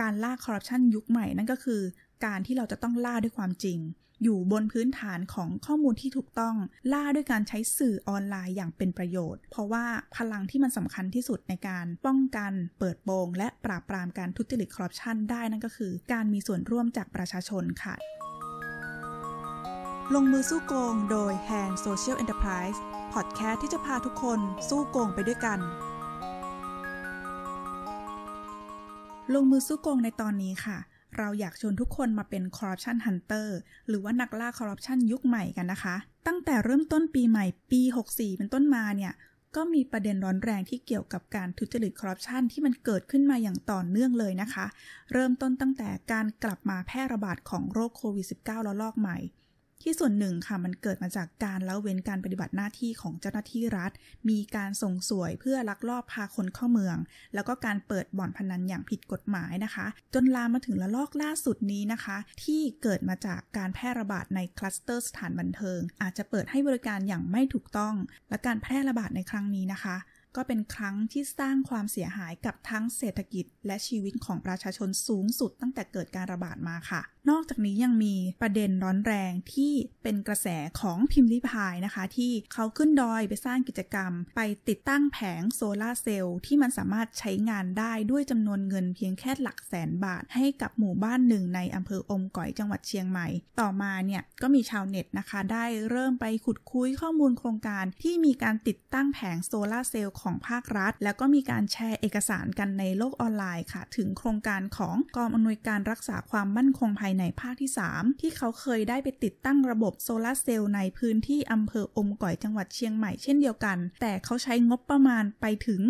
การล่าคอร์รัปชันยุคใหม่นั่นก็คือ การที่เราจะต้องล่าด้วยความจริง อยู่บนพื้นฐานของข้อมูลที่ถูกต้อง ล่าด้วยการใช้สื่อออนไลน์อย่างเป็นประโยชน์ เพราะว่าพลังที่มันสำคัญที่สุดในการป้องกันเปิดโปง และปราบปรามการทุจริตคอร์รัปชันได้นั่นก็คือ การมีส่วนร่วมจากประชาชนค่ะ ลงมือสู้โกง โดย Hand Social Enterprise พอดแคสต์ที่จะพาทุกคนสู้โกงไปด้วยกัน ลงมือสู้โกงในตอนนี้ค่ะ เราอยากชวนทุกคนมาเป็น Corruption Hunter หรือว่านักล่าคอร์รัปชันยุคใหม่กันนะคะ ตั้งแต่เริ่มต้นปีใหม่ปี 64 เป็นต้นมาเนี่ย ก็มีประเด็นร้อนแรงที่เกี่ยวกับการทุจริตคอร์รัปชันที่มันเกิดขึ้นมาอย่างต่อเนื่องเลยนะคะ เริ่มต้นตั้งแต่การกลับมาแพร่ระบาดของโรคโควิด -19 ระลอกใหม่ ที่ส่วนหนึ่งค่ะมันเกิดมาจากการละเว้นการปฏิบัติหน้าที่ของเจ้าหน้าที่รัฐ มีการส่งสวยเพื่อลักลอบพาคนเข้าเมือง แล้วก็การเปิดบ่อนพนันอย่างผิดกฎหมายนะคะ จนลามมาถึงระลอกล่าสุดนี้นะคะ ที่เกิดมาจากการแพร่ระบาดในคลัสเตอร์สถานบันเทิง อาจจะเปิดให้บริการอย่างไม่ถูกต้อง และการแพร่ระบาดในครั้งนี้นะคะก็เป็นครั้งที่สร้างความเสียหายกับทั้งเศรษฐกิจและชีวิตของประชาชนสูงสุดตั้งแต่เกิดการระบาดมาค่ะนอกจากนี้ยังมีประเด็นร้อนแรงที่เป็นกระแสของพิมพ์ลิพายนะคะ ที่เขาขึ้นดอยไปสร้างกิจกรรม ไปติดตั้งแผงโซลาร์เซลล์ที่มันสามารถใช้งานได้ด้วยจำนวนเงินเพียงแค่หลักแสนบาท ให้กับหมู่บ้านหนึ่งในอำเภออมก๋อยจังหวัดเชียงใหม่ ต่อมาเนี่ยก็มีชาวเน็ตนะคะ ได้เริ่มไปขุดคุ้ยข้อมูลโครงการที่มีการติดตั้งแผงโซลาร์เซลล์ของภาครัฐ แล้วก็มีการแชร์เอกสารกันในโลกออนไลน์ค่ะ ถึงโครงการของกองอำนวยการรักษาความมั่นคงภายในภาคที่ 3 ที่เขาเคยได้ไปติดตั้งระบบโซลาร์เซลล์ในพื้นที่อำเภออมก๋อยจังหวัดเชียงใหม่เช่นเดียวกัน แต่เขาใช้งบประมาณไปถึง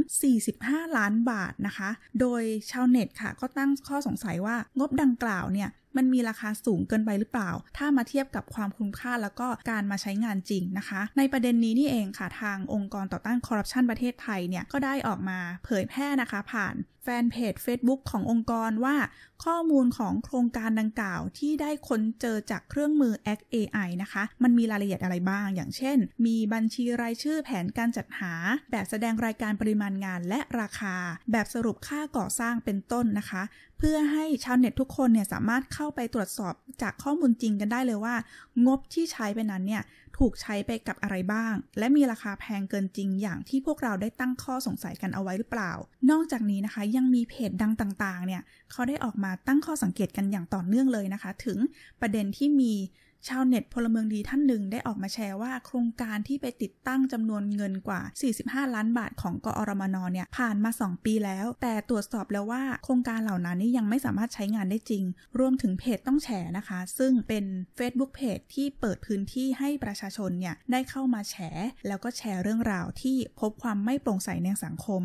45 ล้านบาทนะคะ โดยชาวเน็ตค่ะก็ตั้งข้อสงสัยว่างบดังกล่าวเนี่ยมันมีราคาสูงเกินไปหรือเปล่า ถ้ามาเทียบกับความคุ้มค่าแล้วก็การมาใช้งานจริงนะคะ ในประเด็นนี้นี่เองค่ะทางองค์กรต่อต้านคอร์รัปชันประเทศไทยเนี่ยก็ได้ออกมาเผยแพร่นะคะผ่านแฟนเพจ Facebook ขององค์กรว่า ข้อมูลของโครงการดังกล่าวที่ได้ค้นเจอจากเครื่องมือ Act AI นะคะ มันมีรายละเอียดอะไรบ้าง อย่างเช่น มีบัญชีรายชื่อแผนการจัดหา แบบแสดงรายการปริมาณงานและราคา แบบสรุปค่าก่อสร้างเป็นต้นนะคะ เพื่อให้ชาวเน็ตทุกคนเนี่ยสามารถเข้าไปตรวจสอบจากข้อมูลจริงกันได้เลยว่า งบที่ใช้ไปนั้นเนี่ยถูกใช้ไปกับอะไรบ้าง และมีราคาแพงเกินจริงอย่างที่พวกเราได้ตั้งข้อสงสัยกันเอาไว้หรือเปล่า นอกจากนี้นะคะยังมีเพจดังต่างๆเนี่ยเขาได้ออกมาตั้งข้อสังเกตกันอย่างต่อเนื่องเลยนะคะ ถึงประเด็นที่มี ชาวเน็ตพลเมืองดีท่านหนึ่งได้ออกมาแชร์ว่า โครงการที่ไปติดตั้งจำนวนเงินกว่า 45 ล้านบาทของกอรมนเนี่ยผ่านมา 2 ปีแล้ว แต่ตรวจสอบแล้วว่าโครงการเหล่านั้นนี่ยังไม่สามารถใช้งานได้จริง รวมถึงเพจต้องแชร์นะคะ ซึ่งเป็น Facebook เพจที่เปิดพื้นที่ให้ประชาชนเนี่ยได้เข้ามาแชร์แล้วก็แชร์เรื่องราวที่พบความไม่โปร่งใสในสังคม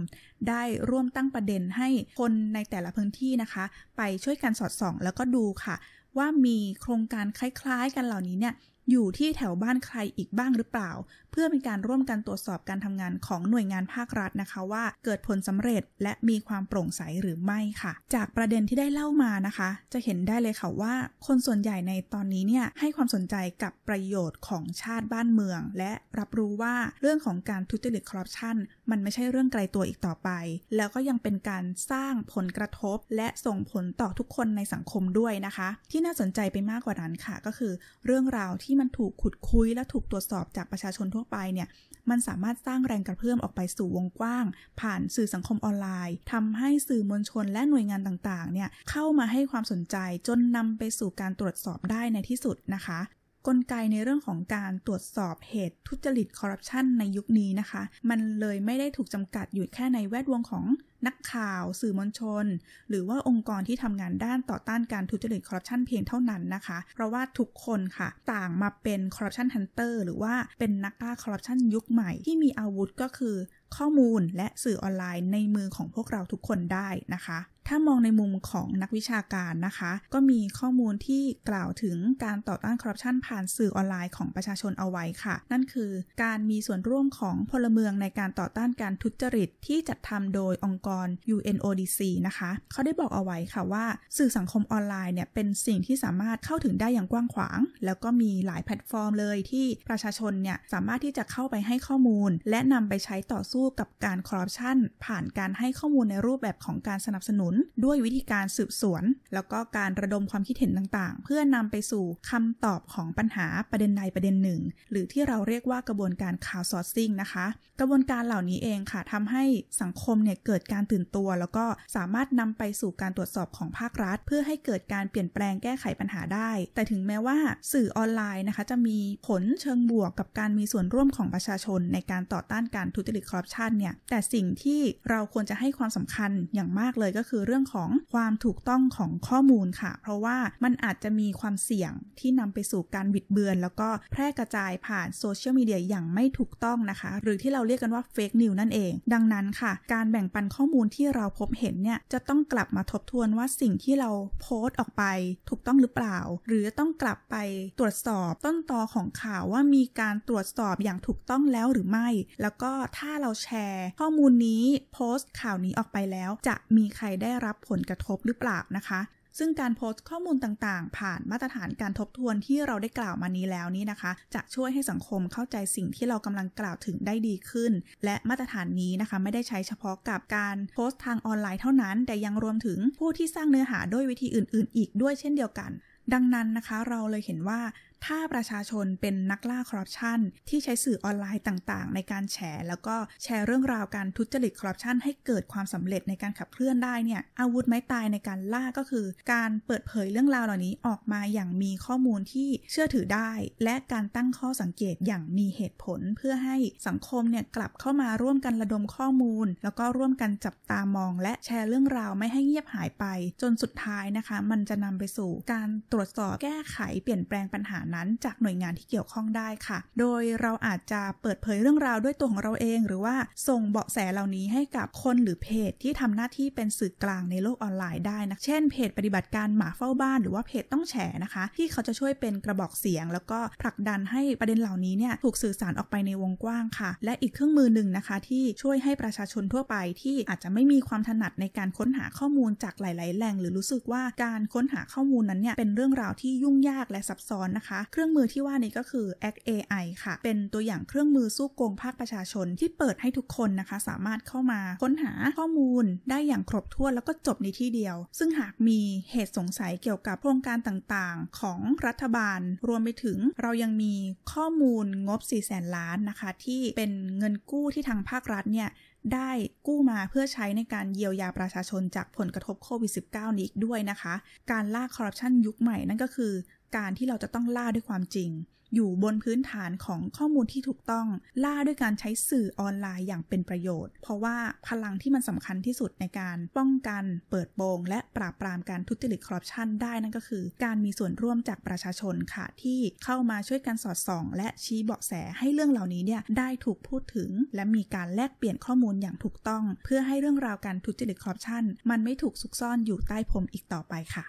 ได้ร่วมตั้งประเด็นให้คนในแต่ละพื้นที่นะคะ ไปช่วยกันสอดส่อง แล้วก็ดูค่ะ ว่ามีโครงการคล้ายๆ กันเหล่านี้เนี่ย อยู่ที่แถวบ้านใครอีกบ้างหรือเปล่า เพื่อเป็นการร่วมกันตรวจสอบการทำงานของหน่วยงานภาครัฐนะคะว่าเกิดผลสำเร็จและมีความโปร่งใสหรือไม่ค่ะ จากประเด็นที่ได้เล่ามานะคะ จะเห็นได้เลยค่ะว่า คนส่วนใหญ่ในตอนนี้เนี่ยให้ความสนใจกับประโยชน์ของชาติบ้านเมือง และรับรู้ว่าเรื่องของการทุจริตคอร์รัปชันมันไม่ใช่เรื่องไกลตัวอีกต่อไป แล้วก็ยังเป็นการสร้างผลกระทบ และส่งผลต่อทุกคนในสังคมด้วยนะคะ ที่น่าสนใจไปมากกว่านั้นค่ะ ก็คือ เรื่องราวที่มันถูกขุดคุยและถูกตรวจสอบจากประชาชนทั่วไปเนี่ยมันสามารถสร้างแรงกระเพื่อมออกไปสู่วงกว้าง ผ่านสื่อสังคมออนไลน์ทำให้สื่อมวลชนและหน่วยงานต่างๆเนี่ยเข้ามาให้ความสนใจจนนำไปสู่การตรวจสอบได้ในที่สุดนะคะ กลไกในเรื่องของการตรวจสอบเหตุทุจริตคอร์รัปชันในยุคนี้นะคะ มันเลยไม่ได้ถูกจำกัดอยู่แค่ในแวดวงของนักข่าว สื่อมวลชน หรือว่าองค์กรที่ทำงานด้านต่อต้านการทุจริตคอร์รัปชันเพียงเท่านั้นนะคะ เพราะว่าทุกคนค่ะ ต่างมาเป็น corruption hunter หรือว่าเป็นนักล่าคอร์รัปชันยุคใหม่ที่มีอาวุธก็คือข้อมูลและสื่อออนไลน์ในมือของพวกเราทุกคนได้นะคะ ถ้ามองในมุมของนักวิชาการนะคะ ก็มีข้อมูลที่กล่าวถึงการต่อต้านคอร์รัปชันผ่านสื่อออนไลน์ของประชาชนเอาไว้ค่ะ นั่นคือการมีส่วนร่วมของพลเมืองในการต่อต้านการทุจริต ที่จัดทำโดยองค์กร UNODC นะคะ เขาได้บอกเอาไว้ค่ะว่าสื่อสังคมออนไลน์เนี่ยเป็นสิ่งที่สามารถเข้าถึงได้อย่างกว้างขวาง แล้วก็มีหลายแพลตฟอร์มเลยที่ประชาชนเนี่ยสามารถที่จะเข้าไปให้ข้อมูล และนำไปใช้ต่อสู้กับการคอร์รัปชันผ่านการให้ข้อมูลในรูปแบบของการสนับสนุนด้วยวิธีการสืบสวน แล้วก็การระดมความคิดเห็นต่างๆ เพื่อนำไปสู่คำตอบของปัญหาประเด็นใดประเด็นหนึ่ง หรือที่เราเรียกว่ากระบวนการ crowdsourcing นะคะ กระบวนการเหล่านี้เองค่ะทำให้สังคมเนี่ยเกิดการตื่นตัว แล้วก็สามารถนำไปสู่การตรวจสอบของภาครัฐ เพื่อให้เกิดการเปลี่ยนแปลงแก้ไขปัญหาได้ แต่ถึงแม้ว่าสื่อออนไลน์นะคะ จะมีผลเชิงบวกกับการมีส่วนร่วมของประชาชน ในการต่อต้านการทุจริตคอร์รัปชันเนี่ยแต่สิ่งที่เราควรจะให้ความสำคัญอย่างมากเลยก็คือเรื่องของความถูกต้องของข้อมูลค่ะ เพราะว่ามันอาจจะมีความเสี่ยงที่นำไปสู่การบิดเบือน แล้วก็แพร่กระจายผ่านโซเชียลมีเดียอย่างไม่ถูกต้องนะคะ หรือที่เราเรียกกันว่าเฟกนิวนั่นเอง ดังนั้นค่ะ การแบ่งปันข้อมูลที่เราพบเห็นเนี่ยจะต้องกลับมาทบทวนว่าสิ่งที่เราโพสต์ออกไปถูกต้องหรือเปล่า หรือต้องกลับไปตรวจสอบต้นตอของข่าวว่ามีการตรวจสอบอย่างถูกต้องแล้วหรือไม่ แล้วก็ถ้าเราแชร์ ข้อมูลนี้โพสต์ข่าวนี้ออกไปแล้ว จะมีใครได้รับผลกระทบหรือเปล่านะคะ ซึ่งการโพสต์ข้อมูลต่างๆ ผ่านมาตรฐานการทบทวนที่เราได้กล่าวมานี้แล้วนี้นะคะ จะช่วยให้สังคมเข้าใจสิ่งที่เรากำลังกล่าวถึงได้ดีขึ้น และมาตรฐานนี้นะคะ ไม่ได้ใช้เฉพาะกับการโพสต์ทางออนไลน์เท่านั้น แต่ยังรวมถึงผู้ที่สร้างเนื้อหาด้วยวิธีอื่น ๆ อีกด้วยเช่นเดียวกันดังนั้นนะคะเราเลยเห็นว่า ถ้าประชาชนเป็นนักล่าคอร์รัปชันที่ใช้สื่อออนไลน์ต่างๆ ในการแชร์ แล้วก็แชร์เรื่องราวการทุจริตคอร์รัปชันให้เกิดความสำเร็จในการขับเคลื่อนได้เนี่ยอาวุธไม้ตายในการล่าก็คือ การเปิดเผยเรื่องราวเหล่านี้ออกมาอย่างมีข้อมูลที่เชื่อถือได้ และการตั้งข้อสังเกตอย่างมีเหตุผล เพื่อให้สังคมเนี่ยกลับเข้ามาร่วมกันระดมข้อมูล แล้วก็ร่วมกันจับตามอง และแชร์เรื่องราวไม่ให้เงียบหายไป จนสุดท้ายนะคะ มันจะนำไปสู่การตรวจสอบแก้ไขเปลี่ยนแปลงปัญหานั้นจากหน่วยงานที่เกี่ยวข้องได้ค่ะ โดยเราอาจจะเปิดเผยเรื่องราวด้วยตัวของเราเอง หรือว่าส่งเบาะแสเหล่านี้ให้กับคนหรือเพจที่ทำหน้าที่เป็นสื่อกลางในโลกออนไลน์ได้นะ เช่นเพจปฏิบัติการหมาเฝ้าบ้านหรือว่าเพจต้องแฉนะคะ ที่เขาจะช่วยเป็นกระบอกเสียง แล้วก็ผลักดันให้ประเด็นเหล่านี้เนี่ยถูกสื่อสารออกไปในวงกว้างค่ะ และอีกเครื่องมือหนึ่งนะคะ ที่ช่วยให้ประชาชนทั่วไปที่อาจจะไม่มีความถนัดในการค้นหาข้อมูลจากหลาย ๆ แหล่ง หรือรู้สึกว่าการค้นหาข้อมูลนั้นเนี่ยเป็นเรื่องราวที่ยุ่งยากและซับซ้อนนะคะเครื่องมือที่ว่านี้ก็คือ Act AI ค่ะ เป็นตัวอย่างเครื่องมือสู้โกงภาคประชาชนที่เปิดให้ทุกคนนะคะ สามารถเข้ามาค้นหาข้อมูลได้อย่างครบถ้วนแล้วก็จบในที่เดียว ซึ่งหากมีเหตุสงสัยเกี่ยวกับโครงการต่างๆ ของรัฐบาล รวมไปถึงเรายังมีข้อมูลงบ4แสนล้านนะคะ ที่เป็นเงินกู้ที่ทางภาครัฐเนี่ยได้กู้มาเพื่อใช้ในการเยียวยาประชาชนจากผลกระทบโควิด -19 นี้อีกด้วยนะคะ การล่าคอร์รัปชันยุคใหม่นั่นก็คือ การที่เราจะต้องล่าด้วยความจริง อยู่บนพื้นฐานของข้อมูลที่ถูกต้อง ล่าด้วยการใช้สื่อออนไลน์อย่างเป็นประโยชน์ เพราะว่าพลังที่มันสำคัญที่สุดในการป้องกัน เปิดโปง และปราบปรามการทุจริตคอร์รัปชันได้นั่นก็คือ การมีส่วนร่วมจากประชาชนค่ะ ที่เข้ามาช่วยกันสอดส่อง และชี้เบาะแสให้เรื่องเหล่านี้เนี่ยได้ถูกพูดถึง และมีการแลกเปลี่ยนข้อมูลอย่างถูกต้อง เพื่อให้เรื่องราวการทุจริตคอร์รัปชันมันไม่ถูกซุกซ่อนอยู่ใต้พรมอีกต่อไปค่ะ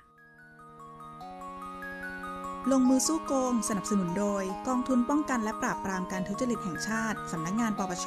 ลงมือสู้โกง สนับสนุนโดย กองทุนป้องกันและปราบปรามการทุจริตแห่งชาติ สำนักงงานปปช